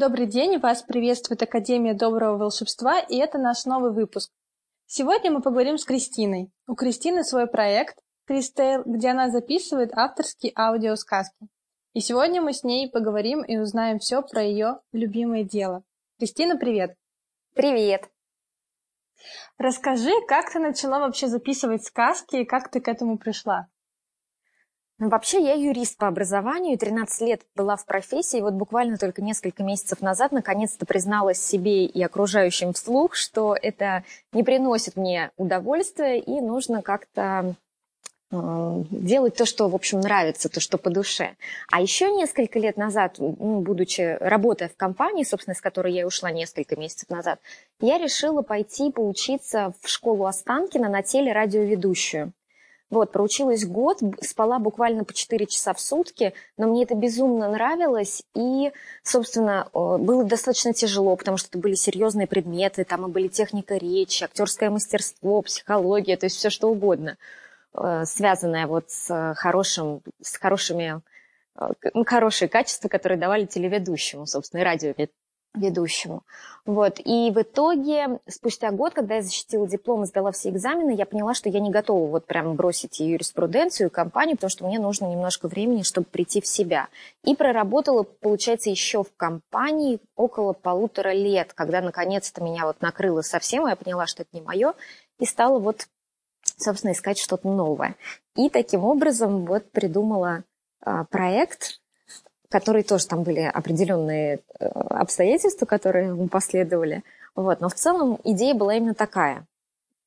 Добрый день, вас приветствует Академия Доброго Волшебства, и это наш новый выпуск. Сегодня мы поговорим с Кристиной. У Кристины свой проект Кристейл, где она записывает авторские аудиосказки. И сегодня мы с ней поговорим и узнаем все про ее любимое дело. Кристина, привет! Привет! Расскажи, как ты начала вообще записывать сказки и как ты к этому пришла? Ну, вообще, я юрист по образованию, 13 лет была в профессии, вот буквально только несколько месяцев назад наконец-то призналась себе и окружающим вслух, что это не приносит мне удовольствия, и нужно как-то э, делать то, что, в общем, нравится, то, что по душе. А еще несколько лет назад, ну, будучи, работая в компании, собственно, с которой я ушла несколько месяцев назад, я решила пойти поучиться в школу Останкина на телерадиоведущую. Вот, проучилась год, спала буквально по 4 часа в сутки, но мне это безумно нравилось, и, собственно, было достаточно тяжело, потому что это были серьезные предметы, там и были техника речи, актерское мастерство, психология, то есть все что угодно, э, связанное вот с, хорошим, с хорошими э, ну, хорошие качества, которые давали телеведущему, собственно, и радиоведущему ведущему. Вот. И в итоге, спустя год, когда я защитила диплом и сдала все экзамены, я поняла, что я не готова вот прям бросить юриспруденцию, и компанию, потому что мне нужно немножко времени, чтобы прийти в себя. И проработала, получается, еще в компании около полутора лет, когда наконец-то меня вот накрыло совсем, и я поняла, что это не мое, и стала вот, собственно, искать что-то новое. И таким образом вот придумала а, проект, которые тоже там были определенные э, обстоятельства, которые последовали. Вот. Но в целом идея была именно такая.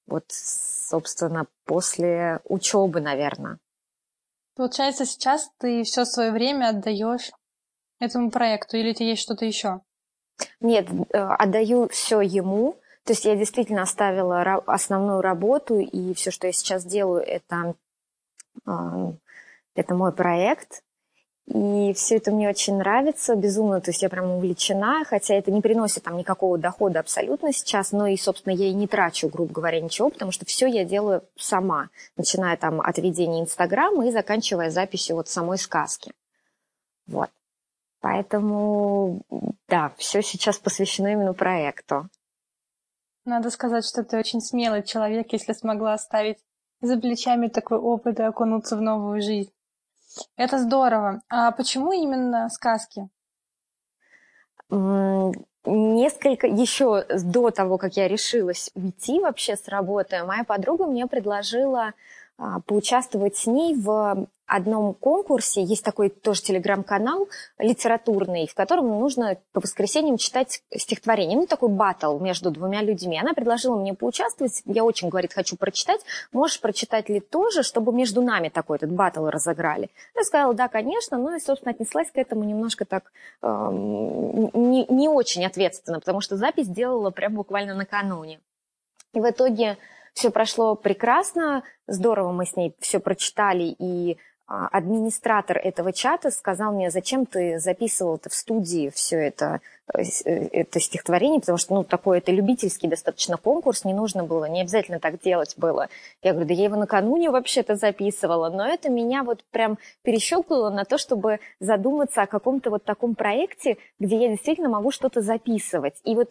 Вот, собственно, после учебы, наверное. Получается, сейчас ты все свое время отдаешь этому проекту, или это есть что-то еще? Нет, э, отдаю все ему. То есть я действительно оставила основную работу, и все, что я сейчас делаю, это, э, это мой проект. И все это мне очень нравится, безумно, то есть я прям увлечена, хотя это не приносит там никакого дохода абсолютно сейчас, но и, собственно, я и не трачу, грубо говоря, ничего, потому что все я делаю сама, начиная там от ведения Инстаграма и заканчивая записью вот самой сказки. Вот. Поэтому, да, все сейчас посвящено именно проекту. Надо сказать, что ты очень смелый человек, если смогла оставить за плечами такой опыт и окунуться в новую жизнь. Это здорово. А почему именно сказки? Несколько, еще до того, как я решилась уйти вообще с работы, моя подруга мне предложила поучаствовать с ней в одном конкурсе. Есть такой тоже телеграм-канал литературный, в котором нужно по воскресеньям читать стихотворение. Ну, такой батл между двумя людьми. Она предложила мне поучаствовать. Я очень, говорит, хочу прочитать. Можешь прочитать ли тоже, чтобы между нами такой этот батл разыграли? Я сказала, да, конечно. Ну и, собственно, отнеслась к этому немножко так э, не, не очень ответственно, потому что запись делала прям буквально накануне. И в итоге все прошло прекрасно, здорово мы с ней все прочитали, и а, администратор этого чата сказал мне, зачем ты записывал это в студии, все это, э, э, это стихотворение, потому что, ну, такой это любительский достаточно конкурс, не нужно было, не обязательно так делать было. Я говорю, да я его накануне вообще-то записывала, но это меня вот прям перещелкнуло на то, чтобы задуматься о каком-то вот таком проекте, где я действительно могу что-то записывать. И вот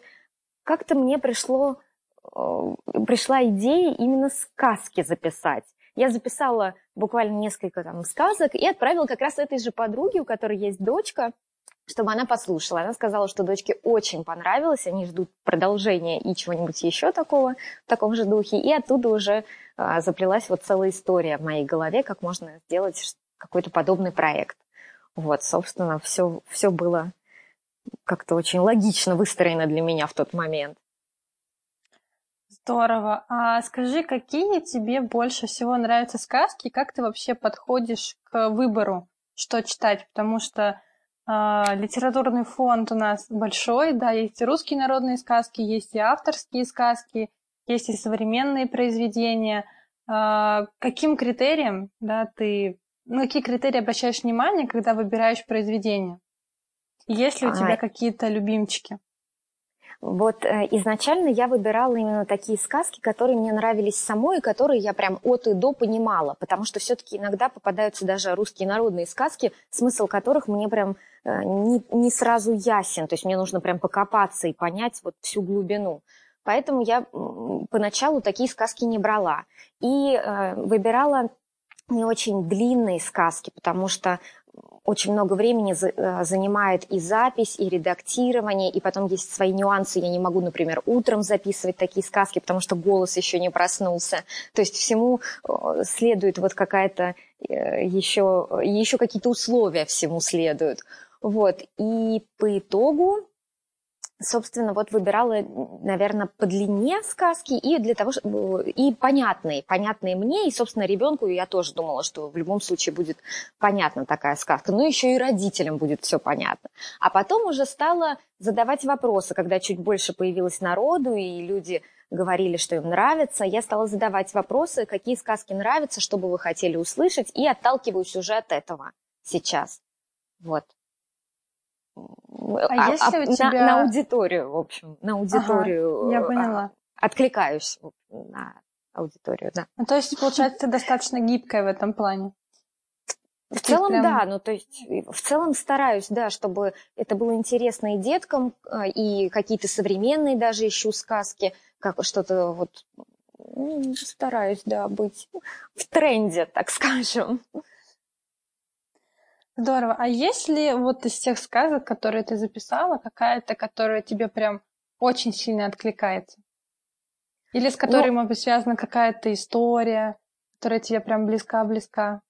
как-то мне пришло пришла идея именно сказки записать. Я записала буквально несколько там сказок и отправила как раз этой же подруге, у которой есть дочка, чтобы она послушала. Она сказала, что дочке очень понравилось, они ждут продолжения и чего-нибудь еще такого в таком же духе. И оттуда уже а, заплелась вот целая история в моей голове, как можно сделать какой-то подобный проект. Вот, собственно, все, все было как-то очень логично выстроено для меня в тот момент. Здорово. А скажи, какие тебе больше всего нравятся сказки? Как ты вообще подходишь к выбору, что читать? Потому что э, литературный фонд у нас большой, да, есть и русские народные сказки, есть и авторские сказки, есть и современные произведения. Э, каким критериям, да, ты, ну, какие критерии обращаешь внимание, когда выбираешь произведение? Есть ли у тебя какие-то любимчики? Вот э, изначально я выбирала именно такие сказки, которые мне нравились самой, и которые я прям от и до понимала, потому что все-таки иногда попадаются даже русские народные сказки, смысл которых мне прям э, не, не сразу ясен, то есть мне нужно прям покопаться и понять вот всю глубину. Поэтому я поначалу такие сказки не брала. И э, выбирала не очень длинные сказки, потому что очень много времени э, занимает и запись, и редактирование, и потом есть свои нюансы. Я не могу, например, утром записывать такие сказки, потому что голос еще не проснулся. То есть всему э, следует вот какая-то еще, э, еще какие-то условия всему следуют. Вот. И по итогу собственно, вот выбирала, наверное, по длине сказки и для того, чтобы и понятные, понятные мне, и, собственно, ребенку я тоже думала, что в любом случае будет понятна такая сказка, но еще и родителям будет все понятно. А потом уже стала задавать вопросы, когда чуть больше появилось народу, и люди говорили, что им нравится, я стала задавать вопросы, какие сказки нравятся, что бы вы хотели услышать, и отталкиваюсь уже от этого сейчас. Вот. А, а если у тебя... на, на аудиторию, в общем, на аудиторию. Ага, я поняла. Откликаюсь на аудиторию, да. Ну, то есть, получается, ты достаточно гибкая в этом плане. В целом, прям... да, ну то есть в целом стараюсь, да, чтобы это было интересно и деткам, а, и какие-то современные даже ищу сказки, как что-то вот ну, стараюсь, да, быть в тренде, так скажем. Здорово. А есть ли вот из тех сказок, которые ты записала, какая-то, которая тебе прям очень сильно откликается? Или с которой, ну, может быть, связана какая-то история, которая тебе прям близка-близка?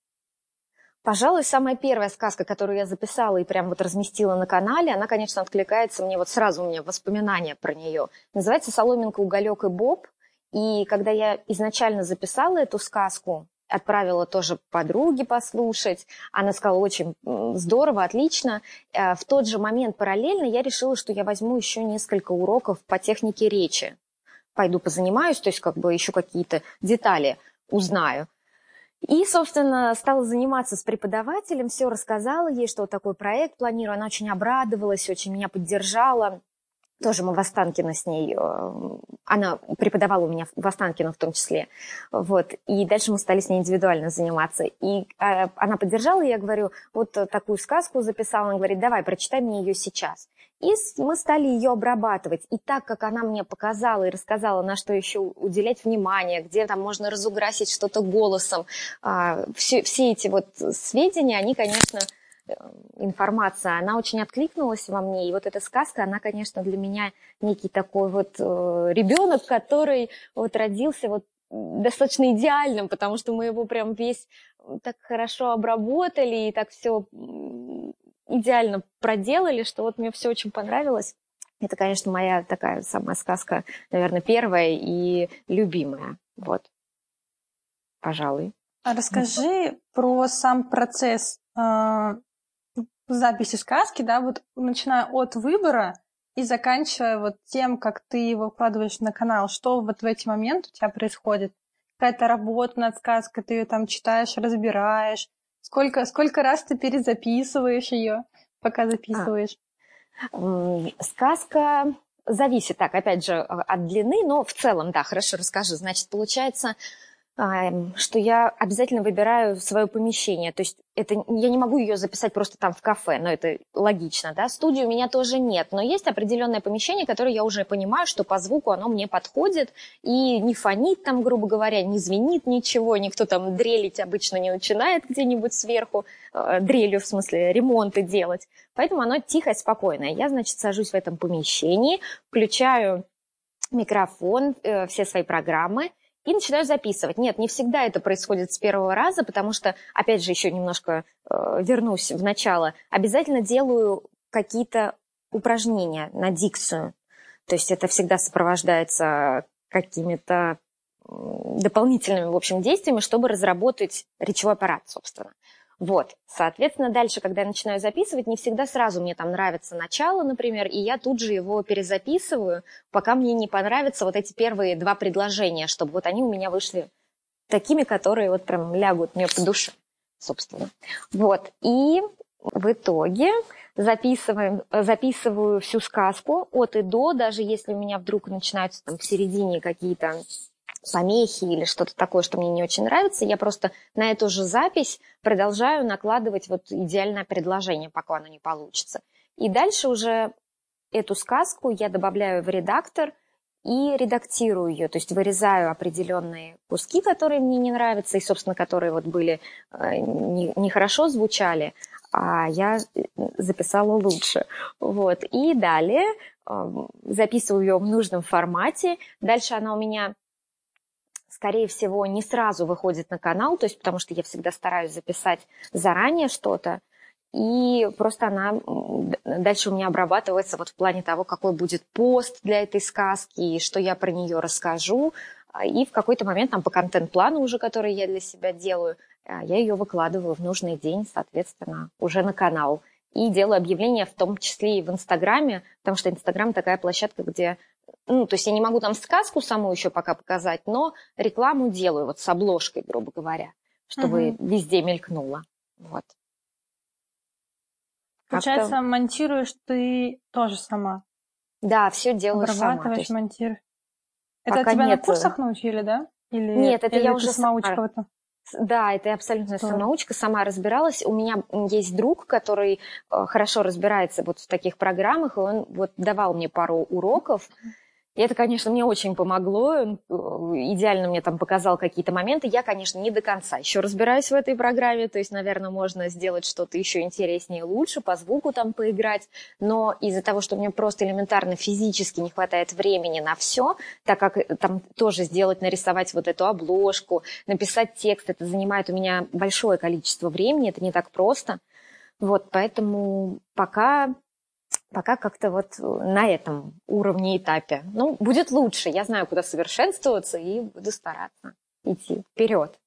Пожалуй, самая первая сказка, которую я записала и прям вот разместила на канале, она, конечно, откликается мне, вот сразу у меня воспоминания про нее. Называется «Соломинка, уголек и боб». И когда я изначально записала эту сказку, отправила тоже подруге послушать. Она сказала, очень здорово, отлично. Э, в тот же момент параллельно я решила, что я возьму еще несколько уроков по технике речи. Пойду позанимаюсь, то есть как бы еще какие-то детали узнаю. И, собственно, стала заниматься с преподавателем, все рассказала ей, что такой проект планирую. Она очень обрадовалась, очень меня поддержала тоже мы в Останкино с ней, э, она преподавала у меня в Останкино в том числе, вот, и дальше мы стали с ней индивидуально заниматься, и э, она поддержала, и я говорю, вот такую сказку записала, она говорит, давай, прочитай мне ее сейчас. И мы стали ее обрабатывать. И так как она мне показала и рассказала, на что еще уделять внимание, где там можно разукрасить что-то голосом, а, все, все эти вот сведения, они, конечно, информация, она очень откликнулась во мне. И вот эта сказка, она, конечно, для меня некий такой вот э, ребенок, который вот родился вот достаточно идеальным, потому что мы его прям весь так хорошо обработали и так все идеально проделали, что вот мне все очень понравилось. Это, конечно, моя такая самая сказка, наверное, первая и любимая. Вот. Пожалуй. А расскажи про сам процесс а, записи сказки, да, вот начиная от выбора и заканчивая вот тем, как ты его вкладываешь на канал, что вот в эти моменты у тебя происходит? Какая-то работа над сказкой, ты ее там читаешь, разбираешь. Сколько, сколько раз ты перезаписываешь ее, пока записываешь? А, сказка зависит, так, опять же, от длины, но в целом, да, хорошо расскажи. Значит, получается, что я обязательно выбираю свое помещение. То есть это, я не могу ее записать просто там в кафе, но это логично, да. Студии у меня тоже нет, но есть определенное помещение, которое я уже понимаю, что по звуку оно мне подходит и не фонит там, грубо говоря, не звенит ничего, никто там дрелить обычно не начинает где-нибудь сверху, э, дрелью в смысле ремонты делать. Поэтому оно тихое, спокойное. Я, значит, сажусь в этом помещении, включаю микрофон, э, все свои программы, и начинаю записывать. Нет, не всегда это происходит с первого раза, потому что, опять же, еще немножко э, вернусь в начало, обязательно делаю какие-то упражнения на дикцию. То есть это всегда сопровождается какими-то дополнительными, в общем, действиями, чтобы разработать речевой аппарат, собственно. Вот, соответственно, дальше, когда я начинаю записывать, не всегда сразу мне там нравится начало, например, и я тут же его перезаписываю, пока мне не понравятся вот эти первые два предложения, чтобы вот они у меня вышли такими, которые вот прям лягут мне по душе, собственно. Вот, и В итоге записываем, записываю всю сказку от и до, даже если у меня вдруг начинаются там в середине какие-то помехи или что-то такое, что мне не очень нравится, я просто на эту же запись продолжаю накладывать вот идеальное предложение, пока оно не получится. И дальше уже эту сказку я добавляю в редактор и редактирую ее, то есть вырезаю определенные куски, которые мне не нравятся, и, собственно, которые вот были э, нехорошо не звучали, а я э, записала лучше. Вот. И далее э, записываю ее в нужном формате. Дальше она у меня скорее всего, не сразу выходит на канал, то есть потому что я всегда стараюсь записать заранее что-то, и просто она дальше у меня обрабатывается вот в плане того, какой будет пост для этой сказки, что я про нее расскажу. И в какой-то момент там по контент-плану уже, который я для себя делаю, а, я ее выкладываю в нужный день, соответственно, уже на канал. И делаю объявления в том числе и в Инстаграме, потому что Инстаграм такая площадка, где ну, то есть я не могу там сказку саму еще пока показать, но рекламу делаю вот с обложкой, грубо говоря, чтобы угу. везде мелькнуло. Вот. Получается, монтируешь ты тоже сама? Да, все делаю сама. Обрабатываешь, монтируешь. Это тебя нет... на курсах научили, да? Или, нет, это или я уже самоучка в этом? Да, это абсолютно Здорово. самоучка, сама разбиралась. У меня есть друг, который э, хорошо разбирается вот в таких программах, и он вот давал мне пару уроков. И это, конечно, мне очень помогло. Он э, идеально мне там показал какие-то моменты. Я, конечно, не до конца еще разбираюсь в этой программе. То есть, наверное, можно сделать что-то еще интереснее, лучше, по звуку там поиграть. Но из-за того, что мне просто элементарно физически не хватает времени на все, так как э, там тоже сделать, нарисовать вот эту обложку, написать текст, это занимает у меня большое количество времени, это не так просто. Вот, поэтому пока пока как-то вот э, на этом уровне этапе. Ну, будет лучше. Я знаю, куда совершенствоваться и буду стараться идти вперед.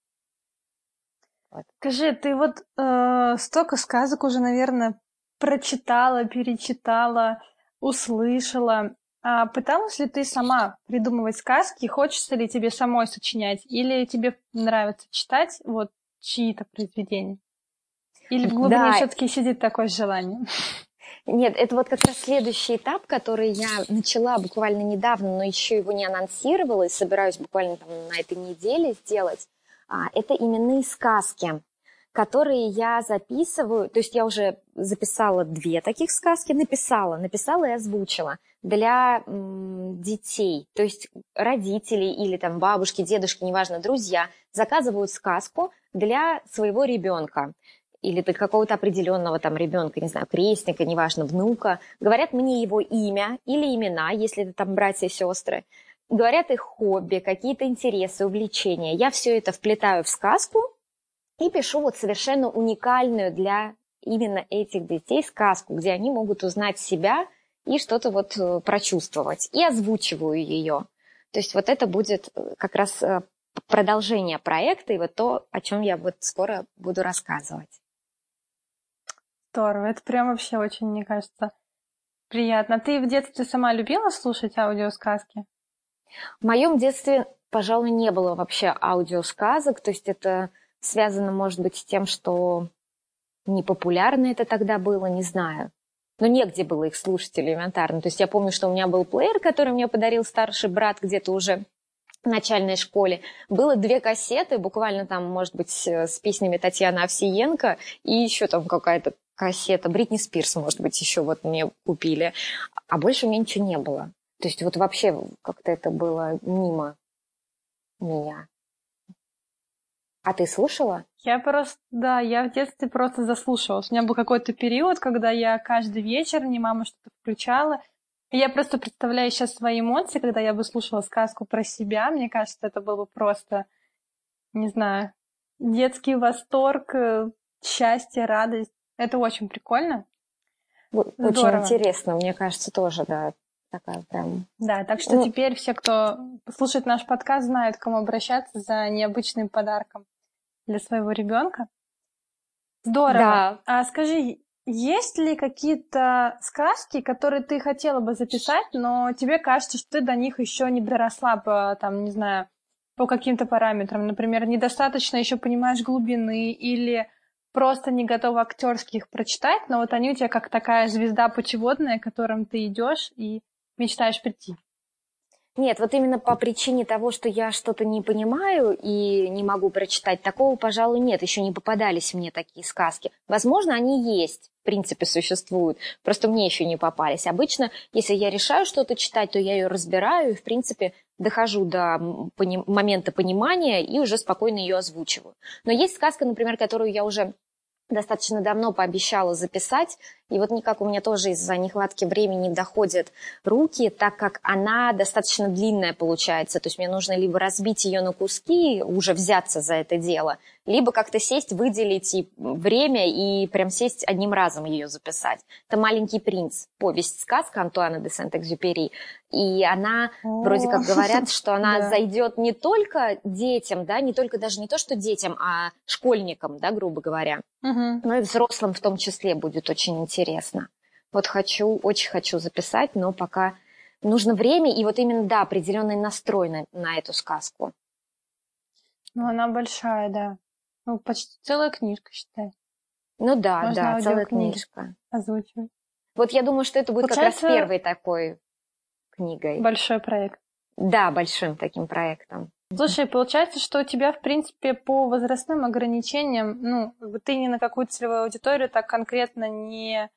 Вот. Скажи, ты вот э, столько сказок уже, наверное, прочитала, перечитала, услышала. А пыталась ли ты сама придумывать сказки? Хочется ли тебе самой сочинять? Или тебе нравится читать вот чьи-то произведения? Или в глубине да. все-таки сидит такое желание? Нет, это вот как раз следующий этап, который я начала буквально недавно, но еще его не анонсировала и собираюсь буквально там на этой неделе сделать. А, это именные сказки, которые я записываю. То есть я уже записала две таких сказки, написала, написала и озвучила для детей. То есть родители или там бабушки, дедушки, неважно, друзья заказывают сказку для своего ребенка или для какого-то определенного там ребенка, не знаю, крестника, неважно, внука, говорят мне его имя или имена, если это там братья и сестры, говорят их хобби, какие-то интересы, увлечения. Я все это вплетаю в сказку и пишу вот совершенно уникальную для именно этих детей сказку, где они могут узнать себя и что-то вот э, прочувствовать. И озвучиваю ее. То есть вот это будет э, как раз э, продолжение проекта и вот то, о чем я вот скоро буду рассказывать. Здорово, это прям вообще очень, мне кажется, приятно. Ты в детстве сама любила слушать аудиосказки? В моем детстве, пожалуй, не было вообще аудиосказок, то есть это связано, может быть, с тем, что непопулярно это тогда было, не знаю. Но негде было их слушать элементарно. То есть я помню, что у меня был плеер, который мне подарил старший брат где-то уже в начальной школе. Было две кассеты, буквально там, может быть, с песнями Татьяны Овсиенко и еще там какая-то кассета. Бритни Спирс, может быть, еще вот мне купили. А больше у меня ничего не было. То есть вот вообще как-то это было мимо меня. А ты слушала? Я просто, да, я в детстве просто заслушивалась. У меня был какой-то период, когда я каждый вечер, мне мама что-то включала. И я просто представляю сейчас свои эмоции, когда я бы слушала сказку про себя. Мне кажется, это было бы просто, не знаю, детский восторг, э, счастье, радость. Это очень прикольно. Очень Здорово. интересно, мне кажется, тоже, да, такая прям... Да, так что ну... теперь все, кто слушает наш подкаст, знают, к кому обращаться за необычным подарком для своего ребенка. Здорово. Да. А скажи, есть ли какие-то сказки, которые ты хотела бы записать, но тебе кажется, что ты до них еще не доросла по, там, не знаю, по каким-то параметрам? Например, недостаточно еще понимаешь глубины или просто не готова актерски их прочитать, но вот они у тебя как такая звезда путеводная, к которым ты идешь и мечтаешь прийти. Нет, вот именно по причине того, что я что-то не понимаю и не могу прочитать, такого, пожалуй, нет. Еще не попадались мне такие сказки. Возможно, они есть, в принципе, существуют. Просто мне еще не попались. Обычно, если я решаю что-то читать, то я ее разбираю и, в принципе, дохожу до пони- момента понимания и уже спокойно ее озвучиваю. Но есть сказка, например, которую я уже достаточно давно пообещала записать, и вот никак у меня тоже из-за нехватки времени доходят руки, так как она достаточно длинная получается. То есть мне нужно либо разбить ее на куски, уже взяться за это дело, либо как-то сесть, выделить и время и прям сесть одним разом ее записать. Это «Маленький принц», повесть-сказка Антуана де Сент-Экзюпери. И она, О, вроде как говорят, что она да. зайдет не только детям, да, не только даже не то, что детям, а школьникам, да, грубо говоря, угу. но и взрослым в том числе будет очень интересно. Вот хочу, очень хочу записать, но пока нужно время и вот именно, да, определенный настрой на, на эту сказку. Ну, она большая, да. Ну, почти целая книжка, считай. Ну да, Можно да, целая книжка. Озвучивать. Вот я думаю, что это будет Получается... как раз первой такой книгой. Большой проект. Да, большим таким проектом. Слушай, получается, что у тебя, в принципе, по возрастным ограничениям, ну, ты ни на какую целевую аудиторию так конкретно не,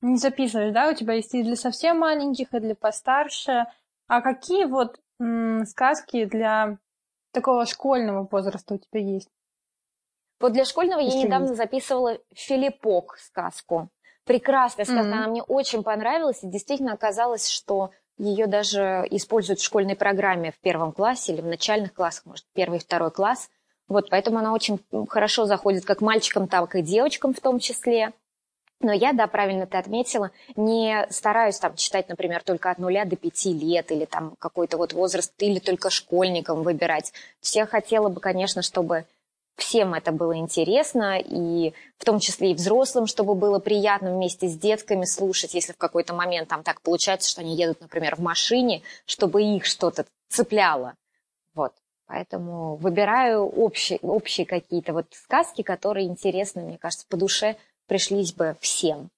не записываешь, да? У тебя есть и для совсем маленьких, и для постарше. А какие вот м- сказки для такого школьного возраста у тебя есть? Вот для школьного Если я недавно есть. записывала Филиппок сказку. Прекрасная сказка, mm-hmm. она мне очень понравилась, и действительно оказалось, что ее даже используют в школьной программе в первом классе или в начальных классах, может, первый и второй класс. Вот, поэтому она очень хорошо заходит как мальчикам, так и девочкам в том числе. Но я, да, правильно ты отметила, не стараюсь там читать, например, только от нуля до пяти лет или там какой-то вот возраст, или только школьникам выбирать. Я хотела бы, конечно, чтобы всем это было интересно, и в том числе и взрослым, чтобы было приятно вместе с детками слушать, если в какой-то момент там так получается, что они едут, например, в машине, чтобы их что-то цепляло. Вот. Поэтому выбираю общие, общие какие-то вот сказки, которые интересны, мне кажется, по душе пришлись бы всем.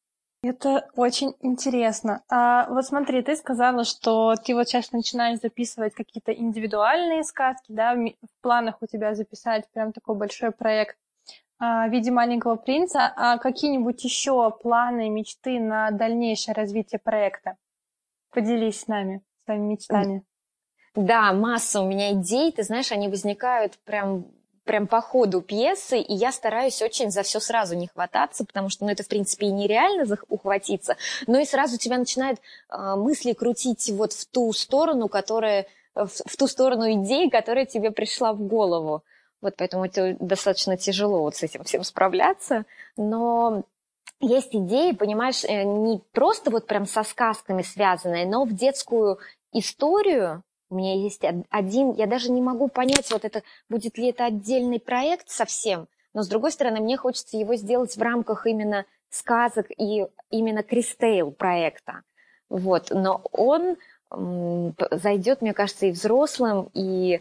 Это очень интересно. А вот смотри, ты сказала, что ты вот сейчас начинаешь записывать какие-то индивидуальные сказки, да, в планах у тебя записать прям такой большой проект а, в виде маленького принца. А какие-нибудь еще планы, мечты на дальнейшее развитие проекта? Поделись с нами своими мечтами. Да, масса у меня идей, ты знаешь, они возникают прям прям по ходу пьесы, и я стараюсь очень за все сразу не хвататься, потому что, ну, это, в принципе, и нереально ухватиться, но и сразу тебя начинают э, мысли крутить вот в ту сторону, которая, в, в ту сторону идеи, которая тебе пришла в голову. Вот поэтому это достаточно тяжело вот с этим всем справляться, но есть идеи, понимаешь, э, не просто вот прям со сказками связанные, но в детскую историю, у меня есть один, я даже не могу понять, вот это будет ли это отдельный проект совсем, но с другой стороны, мне хочется его сделать в рамках именно сказок и именно Кристейл проекта. Вот, но он зайдет, мне кажется, и взрослым, и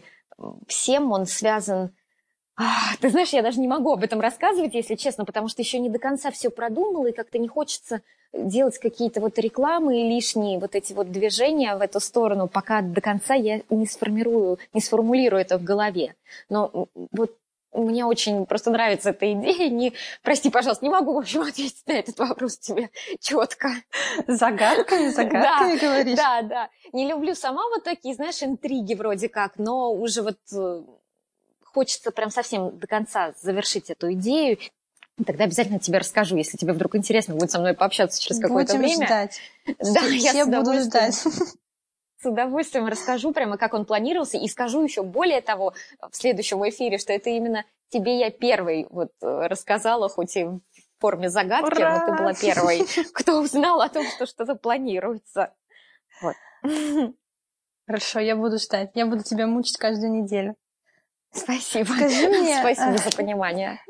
всем он связан ты знаешь, я даже не могу об этом рассказывать, если честно, потому что еще не до конца все продумала, и как-то не хочется делать какие-то вот рекламы и лишние вот эти вот движения в эту сторону, пока до конца я не сформирую, не сформулирую это в голове. Но вот мне очень просто нравится эта идея. Не, прости, пожалуйста, не могу, в общем, ответить на этот вопрос тебе четко. Загадками, загадками говоришь? Да, да. Не люблю сама вот такие, знаешь, интриги вроде как, но уже вот э, хочется прям совсем до конца завершить эту идею. Тогда обязательно тебе расскажу, если тебе вдруг интересно будет со мной пообщаться через какое-то время. ждать. Да, я Все буду ждать. С удовольствием расскажу прямо, как он планировался, и скажу еще более того в следующем эфире, что это именно тебе я первый вот э, рассказала, хоть и в форме загадки, Ура! но ты была первой, кто узнал о том, что что-то планируется. Вот. Хорошо, я буду ждать. Я буду тебя мучить каждую неделю. Спасибо. Скажи мне... Спасибо за понимание.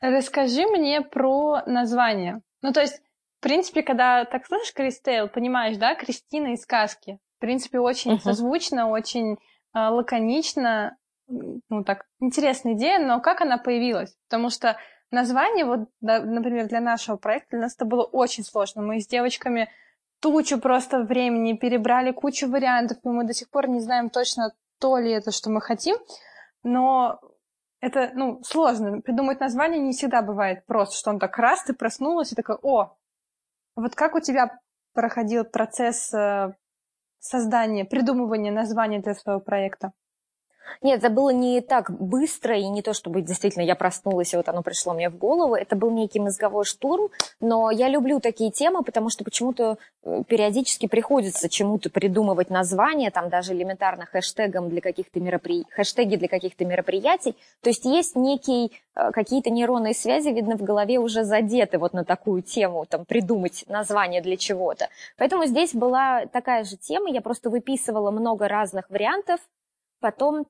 Расскажи мне про название. Ну, то есть, в принципе, когда так слышишь Кристейл, понимаешь, да, Кристина из сказки. В принципе, очень uh-huh. созвучно, очень э, лаконично. Ну, так, интересная идея, но как она появилась? Потому что название, вот, например, для нашего проекта, для нас это было очень сложно. Мы с девочками тучу просто времени перебрали, кучу вариантов, и мы до сих пор не знаем точно, то ли это, что мы хотим, но это, ну, сложно. Придумать название не всегда бывает просто, что он так раз, ты проснулась и такая, о, вот как у тебя проходил процесс э, создания, придумывания названия для своего проекта? Нет, это было не так быстро, и не то, чтобы действительно я проснулась, и вот оно пришло мне в голову. Это был некий мозговой штурм, но я люблю такие темы, потому что почему-то э, периодически приходится чему-то придумывать название, там даже элементарно хэштегом для каких-то меропри... хэштеги для каких-то мероприятий. То есть есть некие э, какие-то нейронные связи, видно, в голове уже задеты вот на такую тему, там, придумать название для чего-то. Поэтому здесь была такая же тема, я просто выписывала много разных вариантов, потом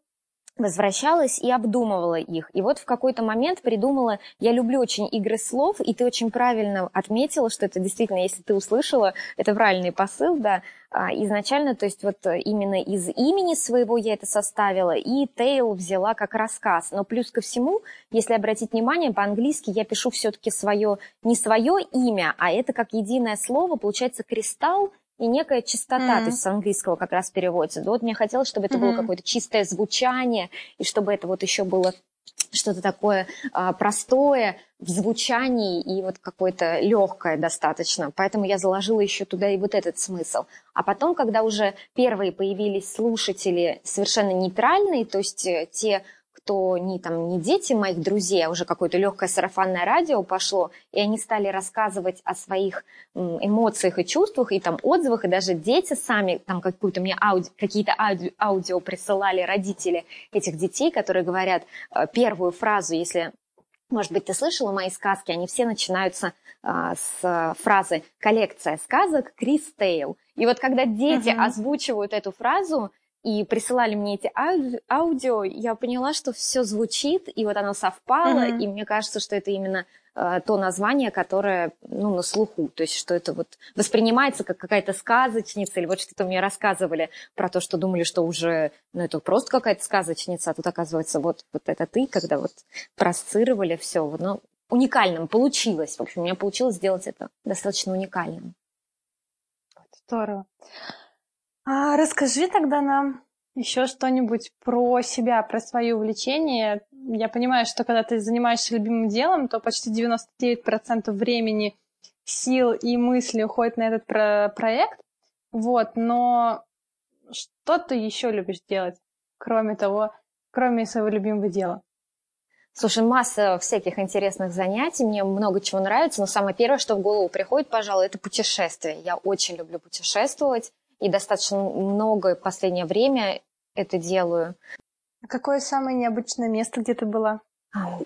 возвращалась и обдумывала их. И вот в какой-то момент придумала, я люблю очень игры слов, и ты очень правильно отметила, что это действительно, если ты услышала, это правильный посыл, да, а, изначально, то есть вот именно из имени своего я это составила, и Тейл взяла как рассказ. Но плюс ко всему, если обратить внимание, по-английски я пишу все-таки свое, не свое имя, а это как единое слово, получается кристалл, и некая чистота, mm-hmm. то есть с английского как раз переводится. Вот мне хотелось, чтобы это mm-hmm. было какое-то чистое звучание, и чтобы это вот еще было что-то такое а, простое в звучании и вот какое-то легкое достаточно. Поэтому я заложила еще туда и вот этот смысл. А потом, когда уже первые появились слушатели совершенно нейтральные, то есть э, те, кто не, там, не дети моих друзей, а уже какое-то легкое сарафанное радио пошло, и они стали рассказывать о своих эмоциях и чувствах, и там отзывах, и даже дети сами там какую-то мне ауди, какие-то аудио, аудио присылали родители этих детей, которые говорят э, первую фразу, если может быть, ты слышала мои сказки, они все начинаются а, с фразы «коллекция сказок Крис Тейл». И вот когда дети uh-huh. озвучивают эту фразу, и присылали мне эти аудио, я поняла, что все звучит, и вот оно совпало, mm-hmm. и мне кажется, что это именно э, то название, которое, ну, на слуху, то есть, что это вот воспринимается как какая-то сказочница, или вот что-то мне рассказывали про то, что думали, что уже, ну, это просто какая-то сказочница, а тут, оказывается, вот, вот это ты, когда вот просцировали все, ну, уникальным получилось, в общем, у меня получилось сделать это достаточно уникальным. Здорово. А расскажи тогда нам еще что-нибудь про себя, про свои увлечения. Я понимаю, что когда ты занимаешься любимым делом, то почти 99% времени, сил и мысли уходит на этот про проект. Вот, но что ты еще любишь делать, кроме того, кроме своего любимого дела? Слушай, масса всяких интересных занятий, мне много чего нравится, но самое первое, что в голову приходит, пожалуй, это путешествие. Я очень люблю путешествовать и достаточно много в последнее время это делаю. А какое самое необычное место, где ты была?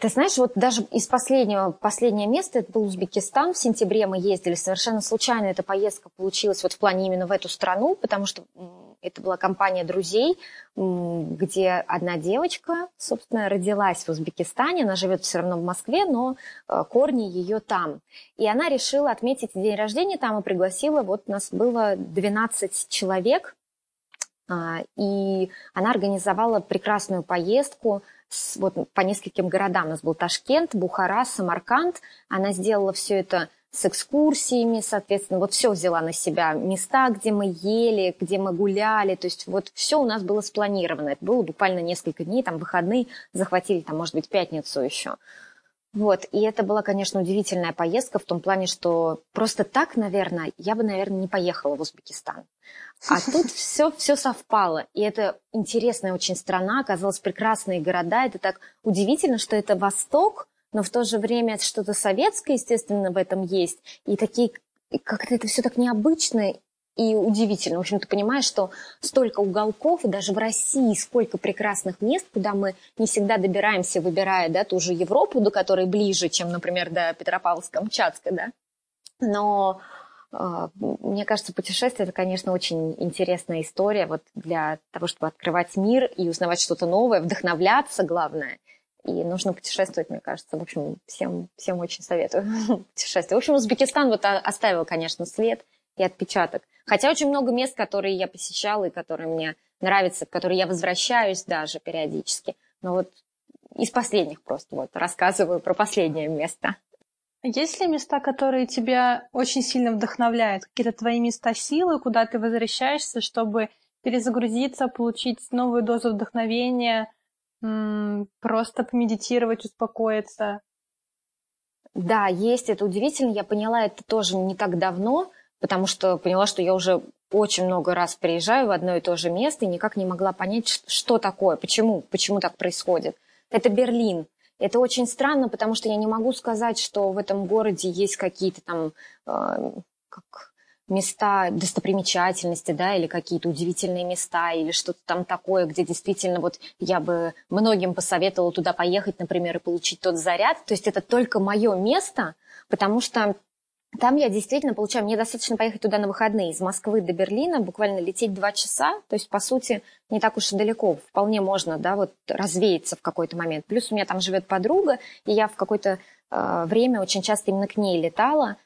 Ты знаешь, вот даже из последнего, последнее место, это был Узбекистан, в сентябре мы ездили, совершенно случайно эта поездка получилась вот в плане именно в эту страну, потому что это была компания друзей, где одна девочка, собственно, родилась в Узбекистане, она живет все равно в Москве, но э, корни ее там. И она решила отметить день рождения там и пригласила, вот нас было 12 человек, а, и она организовала прекрасную поездку – с, вот, по нескольким городам. У нас был Ташкент, Бухара, Самарканд. Она сделала все это с экскурсиями, соответственно, вот все взяла на себя. Места, где мы ели, где мы гуляли, то есть вот все у нас было спланировано. Это было буквально несколько дней, там выходные захватили, там, может быть, пятницу еще. Вот, и это была, конечно, удивительная поездка в том плане, что просто так, наверное, я бы, наверное, не поехала в Узбекистан. А тут все, все совпало. И это интересная очень страна, оказалось прекрасные города. Это так удивительно, что это Восток, но в то же время что-то советское, естественно, в этом есть. И такие, как-то это все так необычно и удивительно. В общем, ты понимаешь, что столько уголков, и даже в России сколько прекрасных мест, куда мы не всегда добираемся, выбирая да, ту же Европу, до которой ближе, чем, например, до Петропавловска-Камчатска, да. Но а, мне кажется, путешествие это, конечно, очень интересная история вот для того, чтобы открывать мир и узнавать что-то новое, вдохновляться, главное. И нужно путешествовать, мне кажется. В общем, всем, всем очень советую путешествовать. В общем, Узбекистан вот оставил, конечно, след и отпечаток. Хотя очень много мест, которые я посещала и которые мне нравятся, в которые я возвращаюсь даже периодически. Но вот из последних просто вот рассказываю про последнее место. Есть ли места, которые тебя очень сильно вдохновляют? Какие-то твои места силы, куда ты возвращаешься, чтобы перезагрузиться, получить новую дозу вдохновения, просто помедитировать, успокоиться? Да, есть, это удивительно. Я поняла это тоже не так давно, потому что поняла, что я уже очень много раз приезжаю в одно и то же место и никак не могла понять, что такое, почему, почему так происходит. Это Берлин. Это очень странно, потому что я не могу сказать, что в этом городе есть какие-то там э, как места достопримечательности, да, или какие-то удивительные места, или что-то там такое, где действительно вот я бы многим посоветовала туда поехать, например, и получить тот заряд. То есть это только мое место, потому что там я действительно получаю, мне достаточно поехать туда на выходные из Москвы до Берлина, буквально лететь два часа, то есть, по сути, не так уж и далеко, вполне можно, да, вот развеяться в какой-то момент. Плюс у меня там живет подруга, и я в какое-то э, время очень часто именно к ней летала,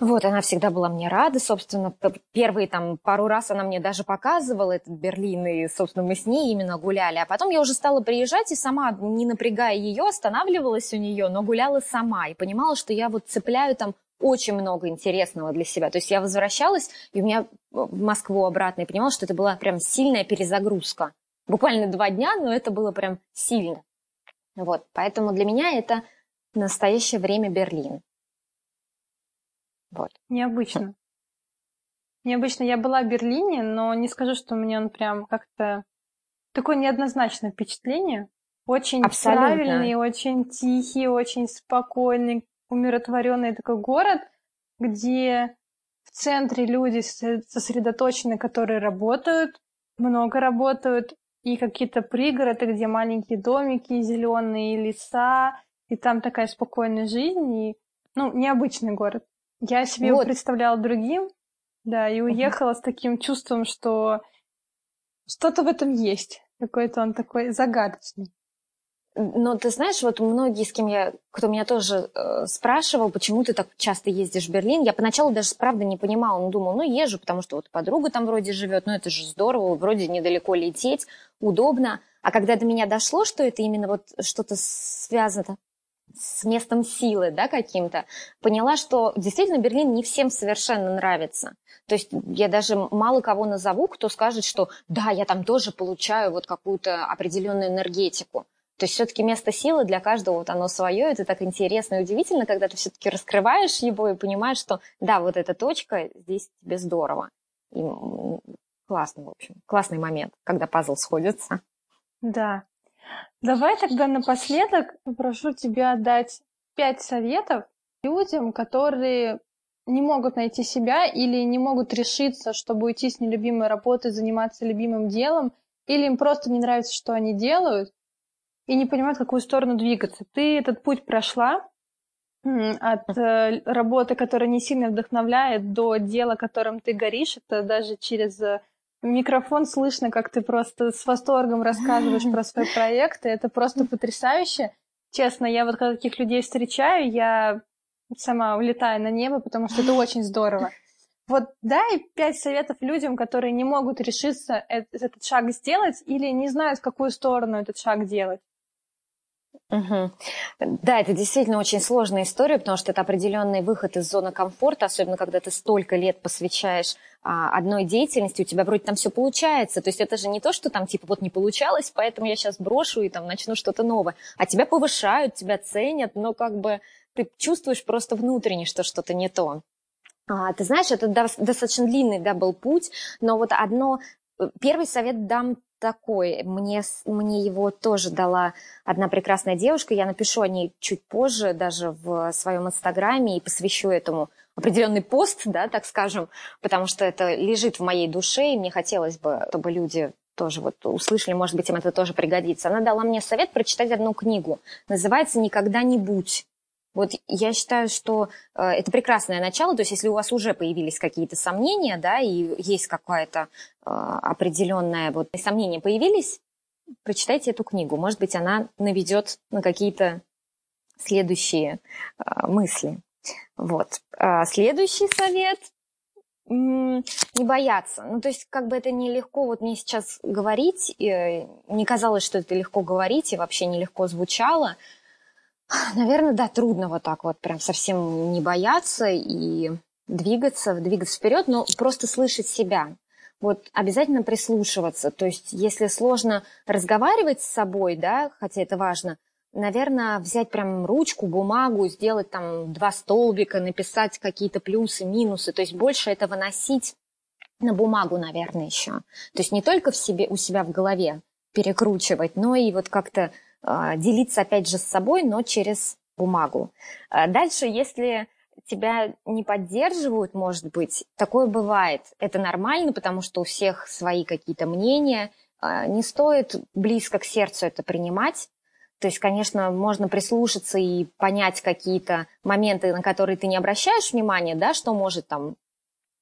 вот, она всегда была мне рада, собственно, первые там пару раз она мне даже показывала этот Берлин, и, собственно, мы с ней именно гуляли. А потом я уже стала приезжать и сама, не напрягая ее, останавливалась у нее, но гуляла сама и понимала, что я вот цепляю там очень много интересного для себя. То есть я возвращалась, и у меня в Москву обратно, и понимала, что это была прям сильная перезагрузка. Буквально два дня, но это было прям сильно. Вот, поэтому для меня это настоящее время Берлин. Необычно. Необычно. Я была в Берлине, но не скажу, что у меня он прям как-то такое неоднозначное впечатление. Очень Абсолютно. правильный, очень тихий, очень спокойный, умиротворенный такой город, где в центре люди сосредоточены, которые работают, много работают, и какие-то пригороды, где маленькие домики, зеленые леса, и там такая спокойная жизнь, и, ну, необычный город. Я себе вот. его представляла другим, да, и уехала uh-huh. с таким чувством, что что-то в этом есть. Какой-то он такой загадочный. Но ты знаешь, вот многие, с кем я, кто меня тоже э, спрашивал, почему ты так часто ездишь в Берлин, я поначалу даже правда не понимала, но думала, ну езжу, потому что вот подруга там вроде живет, ну это же здорово, вроде недалеко лететь, удобно. А когда до меня дошло, что это именно вот что-то связано с местом силы, да, каким-то, поняла, что действительно Берлин не всем совершенно нравится. То есть я даже мало кого назову, кто скажет, что да, я там тоже получаю вот какую-то определенную энергетику. То есть все-таки место силы для каждого вот оно свое, это так интересно и удивительно, когда ты все-таки раскрываешь его и понимаешь, что да, вот эта точка, здесь тебе здорово. И классно, в общем, классный момент, когда пазл сходится. Да, Давай тогда напоследок попрошу тебя дать пять советов людям, которые не могут найти себя или не могут решиться, чтобы уйти с нелюбимой работы, заниматься любимым делом, или им просто не нравится, что они делают, и не понимают, в какую сторону двигаться. Ты этот путь прошла от э, работы, которая не сильно вдохновляет, до дела, которым ты горишь. Это даже через э, микрофон слышно, как ты просто с восторгом рассказываешь про свой проект, и это просто потрясающе. Честно, я вот когда таких людей встречаю, я сама улетаю на небо, потому что это очень здорово. Вот дай пять советов людям, которые не могут решиться этот шаг сделать или не знают, в какую сторону этот шаг делать. Угу. Да, это действительно очень сложная история, потому что это определенный выход из зоны комфорта, особенно когда ты столько лет посвящаешь а, одной деятельности, у тебя вроде там все получается. То есть это же не то, что там типа вот не получалось, поэтому я сейчас брошу и там начну что-то новое. А тебя повышают, тебя ценят, но как бы ты чувствуешь просто внутренне, что что-то не то. А, ты знаешь, это достаточно длинный да, был путь, но вот одно э, Первый совет дам такой. Мне, мне его тоже дала одна прекрасная девушка. Я напишу о ней чуть позже, даже в своем инстаграме, и посвящу этому определенный пост, да, так скажем, потому что это лежит в моей душе, и мне хотелось бы, чтобы люди тоже вот услышали, может быть, им это тоже пригодится. Она дала мне совет прочитать одну книгу. Называется «Никогда не будь». Вот я считаю, что э, это прекрасное начало, то есть если у вас уже появились какие-то сомнения, да, и есть какое-то э, определенное вот сомнения появились, прочитайте эту книгу. Может быть, она наведет на какие-то следующие э, мысли. Вот. А следующий совет не бояться. Ну, то есть, как бы это нелегко вот мне сейчас говорить, и не казалось, что это легко говорить, и вообще нелегко звучало. Наверное, да, трудно вот так вот прям совсем не бояться и двигаться, двигаться вперед, но просто слышать себя. Вот обязательно прислушиваться. То есть, если сложно разговаривать с собой, да, хотя это важно, наверное, взять прям ручку, бумагу, сделать там два столбика, написать какие-то плюсы, минусы, то есть больше это выносить на бумагу, наверное, еще. То есть не только в себе, у себя в голове перекручивать, но и вот как-то делиться опять же с собой, но через бумагу. А дальше, если тебя не поддерживают, может быть, такое бывает. Это нормально, потому что у всех свои какие-то мнения. Не стоит близко к сердцу это принимать. То есть, конечно, можно прислушаться и понять какие-то моменты, на которые ты не обращаешь внимания, да, что может там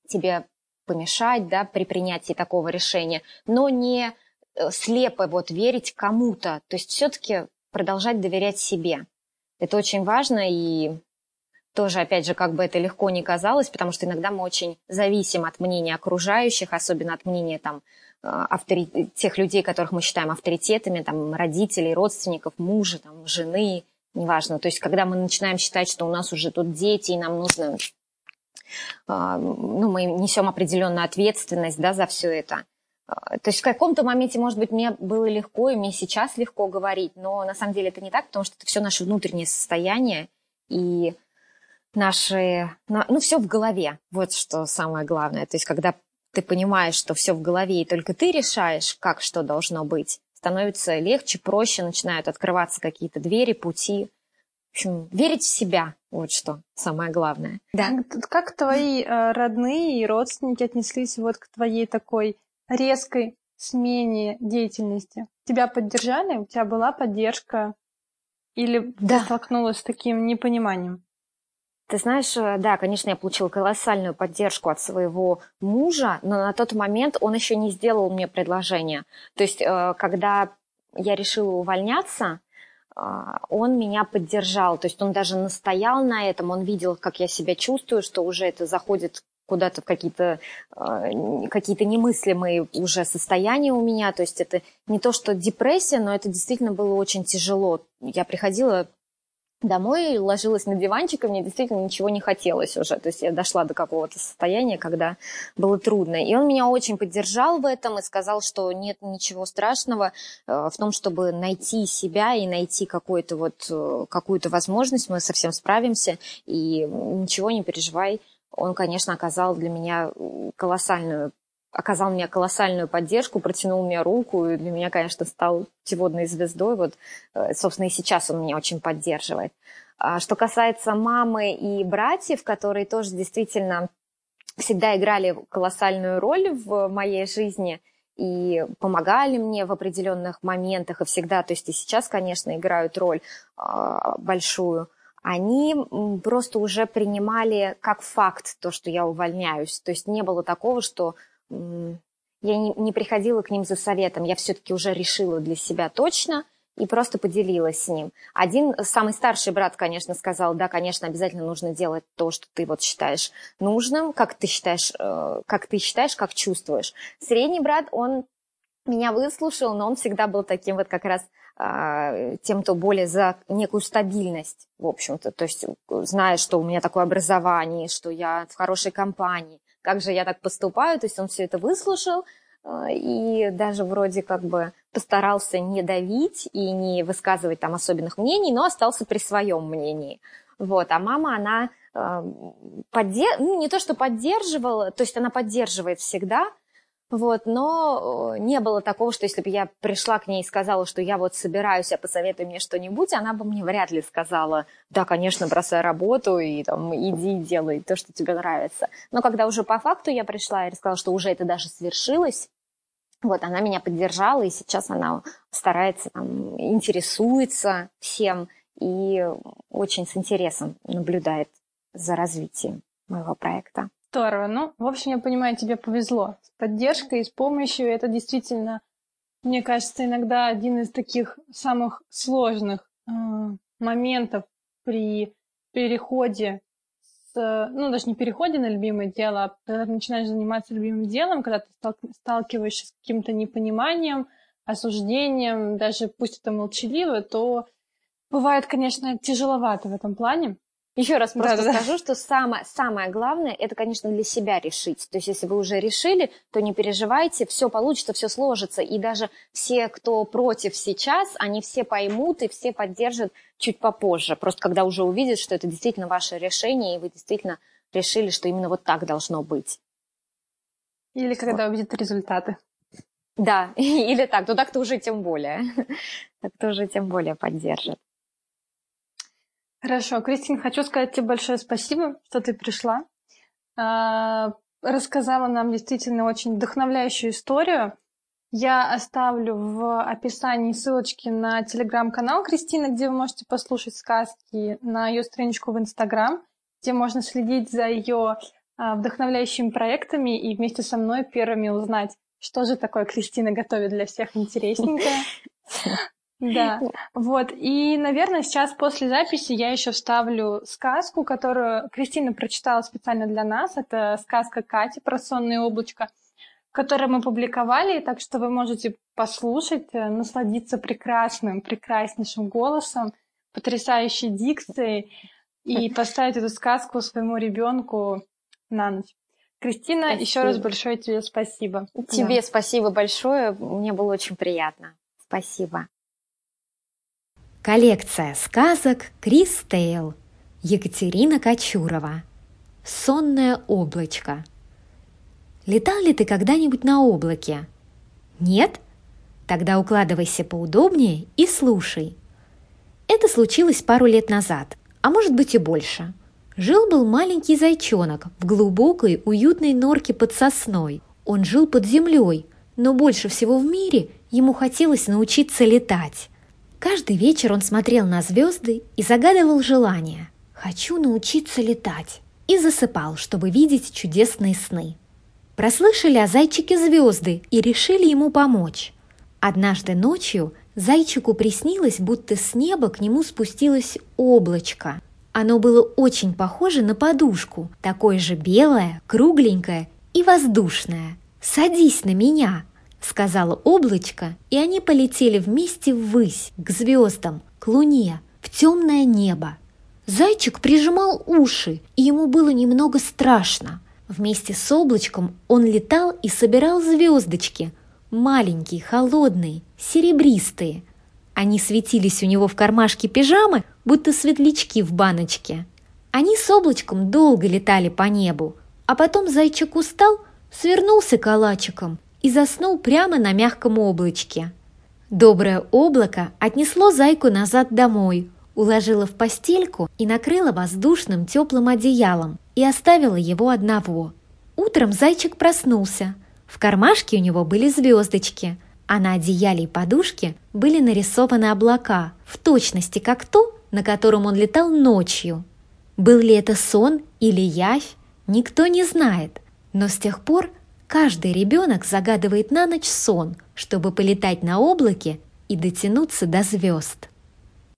тебе помешать, да, при принятии такого решения, но не слепо вот верить кому-то. То есть все-таки продолжать доверять себе. Это очень важно и тоже, опять же, как бы это легко не казалось, потому что иногда мы очень зависим от мнения окружающих, особенно от мнения там Э, автори... тех людей, которых мы считаем авторитетами, там, родителей, родственников, мужа, там, жены, неважно. То есть, когда мы начинаем считать, что у нас уже тут дети, и нам нужно, э, ну, мы несем определенную ответственность, да, за все это. Э, то есть в каком-то моменте, может быть, мне было легко, и мне сейчас легко говорить, но на самом деле это не так, потому что это все наше внутреннее состояние, и наши, ну, все в голове, вот что самое главное. То есть, когда ты понимаешь, что все в голове, и только ты решаешь, как что должно быть, становится легче, проще, начинают открываться какие-то двери, пути. В общем, верить в себя, вот что самое главное. Да. Как твои э, родные и родственники отнеслись вот к твоей такой резкой смене деятельности? Тебя поддержали? У тебя была поддержка? Или да. ты столкнулась с таким непониманием? Ты знаешь, э, да, конечно, я получила колоссальную поддержку от своего мужа, но на тот момент он еще не сделал мне предложение. То есть, э, когда я решила увольняться, э, он меня поддержал. То есть он даже настоял на этом, он видел, как я себя чувствую, что уже это заходит куда-то в какие-то какие немыслимые уже состояния у меня. То есть это не то, что депрессия, но это действительно было очень тяжело. Я приходила домой, ложилась на диванчик, и мне действительно ничего не хотелось уже. То есть я дошла до какого-то состояния, когда было трудно. И он меня очень поддержал в этом и сказал, что нет ничего страшного э, в том, чтобы найти себя и найти какую-то вот, э, какую-то возможность. Мы совсем справимся, и ничего не переживай. Он, конечно, оказал для меня колоссальную оказал мне колоссальную поддержку, протянул мне руку, и для меня, конечно, стал путеводной звездой. Вот, э, собственно, и сейчас он меня очень поддерживает. А что касается мамы и братьев, которые тоже действительно всегда играли колоссальную роль в моей жизни и помогали мне в определенных моментах, и всегда, то есть и сейчас, конечно, играют роль э, большую, они просто уже принимали как факт то, что я увольняюсь. То есть не было такого, что я не, не приходила к ним за советом, я все-таки уже решила для себя точно и просто поделилась с ним. Один, самый старший брат, конечно, сказал, да, конечно, обязательно нужно делать то, что ты вот считаешь нужным, как ты считаешь, э, как ты считаешь, как чувствуешь. Средний брат, он меня выслушал, но он всегда был таким вот как раз тем, кто более за некую стабильность, в общем-то. То есть зная, что у меня такое образование, что я в хорошей компании, как же я так поступаю, то есть он все это выслушал, э, и даже вроде как бы постарался не давить и не высказывать там особенных мнений, но остался при своем мнении. Вот, а мама, она э, поддер... ну, не то, что поддерживала, то есть она поддерживает всегда, вот, но э, не было такого, что если бы я пришла к ней и сказала, что я вот собираюсь, а посоветуй мне что-нибудь, она бы мне вряд ли сказала, да, конечно, бросай работу и там иди делай то, что тебе нравится. Но когда уже по факту я пришла и рассказала, что уже это даже свершилось, вот, она меня поддержала, и сейчас она старается, там, интересуется всем и очень с интересом наблюдает за развитием моего проекта. Здорово. Ну, в общем, я понимаю, тебе повезло. С поддержкой, с помощью. Это действительно, мне кажется, иногда один из таких самых сложных э, моментов при переходе э, ну, даже не переходе на любимое дело, а когда ты начинаешь заниматься любимым делом, когда ты сталкиваешься с каким-то непониманием, осуждением, даже пусть это молчаливо, то бывает, конечно, тяжеловато в этом плане. Еще раз просто да, скажу, что самое, самое главное, это, конечно, для себя решить. То есть, если вы уже решили, то не переживайте, все получится, все сложится. И даже все, кто против сейчас, они все поймут и все поддержат чуть попозже. Просто когда уже увидят, что это действительно ваше решение, и вы действительно решили, что именно вот так должно быть. Или когда вот. увидят результаты. Да, или так, ну так-то уже тем более. Так-то уже тем более поддержит. Хорошо, Кристин, хочу сказать тебе большое спасибо, что ты пришла. А, рассказала нам действительно очень вдохновляющую историю. Я оставлю в описании ссылочки на телеграм-канал Кристины, где вы можете послушать сказки, на ее страничку в Инстаграм, где можно следить за ее а, вдохновляющими проектами и вместе со мной первыми узнать, что же такое Кристина готовит для всех интересненькое. Да, вот. И, наверное, сейчас после записи я еще вставлю сказку, которую Кристина прочитала специально для нас. Это сказка Кати про сонное облачко, которую мы публиковали, так что вы можете послушать, э, насладиться прекрасным, прекраснейшим голосом, потрясающей дикцией и поставить эту сказку своему ребенку на ночь. Кристина, спасибо. еще раз большое тебе спасибо. Тебе да. спасибо большое, мне было очень приятно. Спасибо. Коллекция сказок Крис Тейл. Екатерина Кочурова. Сонное облачко. Летал ли ты когда-нибудь на облаке? Нет? Тогда укладывайся поудобнее и слушай. Это случилось пару лет назад, а может быть и больше. Жил-был маленький зайчонок в глубокой, уютной норке под сосной. Он жил под землей, но больше всего в мире ему хотелось научиться летать. Каждый вечер он смотрел на звезды и загадывал желание «Хочу научиться летать» и засыпал, чтобы видеть чудесные сны. Прослышали о зайчике звезды и решили ему помочь. Однажды ночью зайчику приснилось, будто с неба к нему спустилось облачко. Оно было очень похоже на подушку, такое же белое, кругленькое и воздушное. «Садись на меня!» Сказала облачко, и они полетели вместе ввысь, к звездам, к луне, в темное небо. Зайчик прижимал уши, и ему было немного страшно. Вместе с облачком он летал и собирал звездочки, маленькие, холодные, серебристые. Они светились у него в кармашке пижамы, будто светлячки в баночке. Они с облачком долго летали по небу, а потом зайчик устал, свернулся калачиком и заснул прямо на мягком облачке. Доброе облако отнесло зайку назад домой, уложило в постельку и накрыло воздушным теплым одеялом и оставило его одного. Утром зайчик проснулся. В кармашке у него были звездочки, а на одеяле и подушке были нарисованы облака, в точности как то, на котором он летал ночью. Был ли это сон или явь, никто не знает, но с тех пор Каждый ребенок загадывает на ночь сон, чтобы полетать на облаке и дотянуться до звезд.